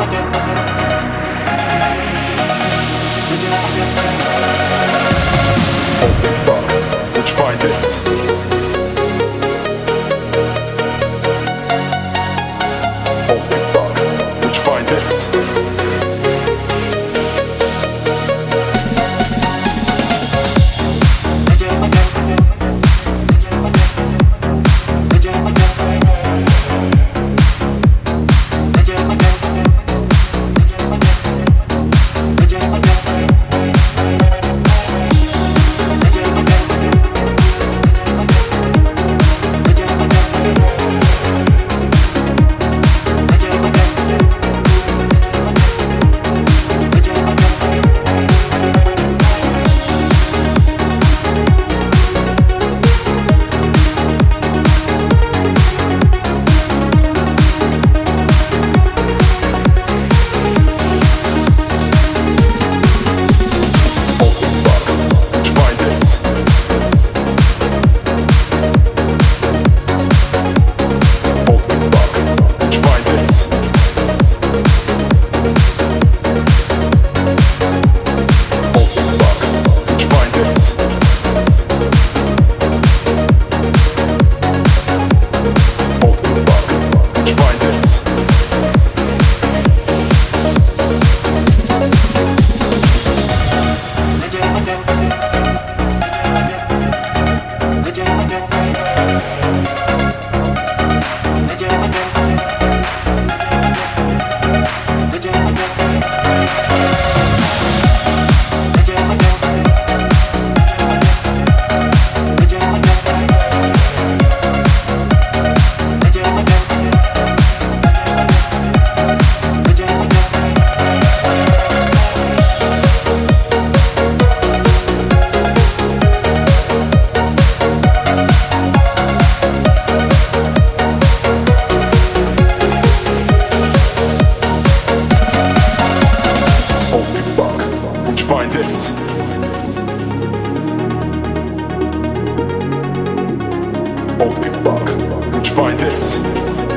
Open bar, would you find this? this. Holy fuck, would you find this?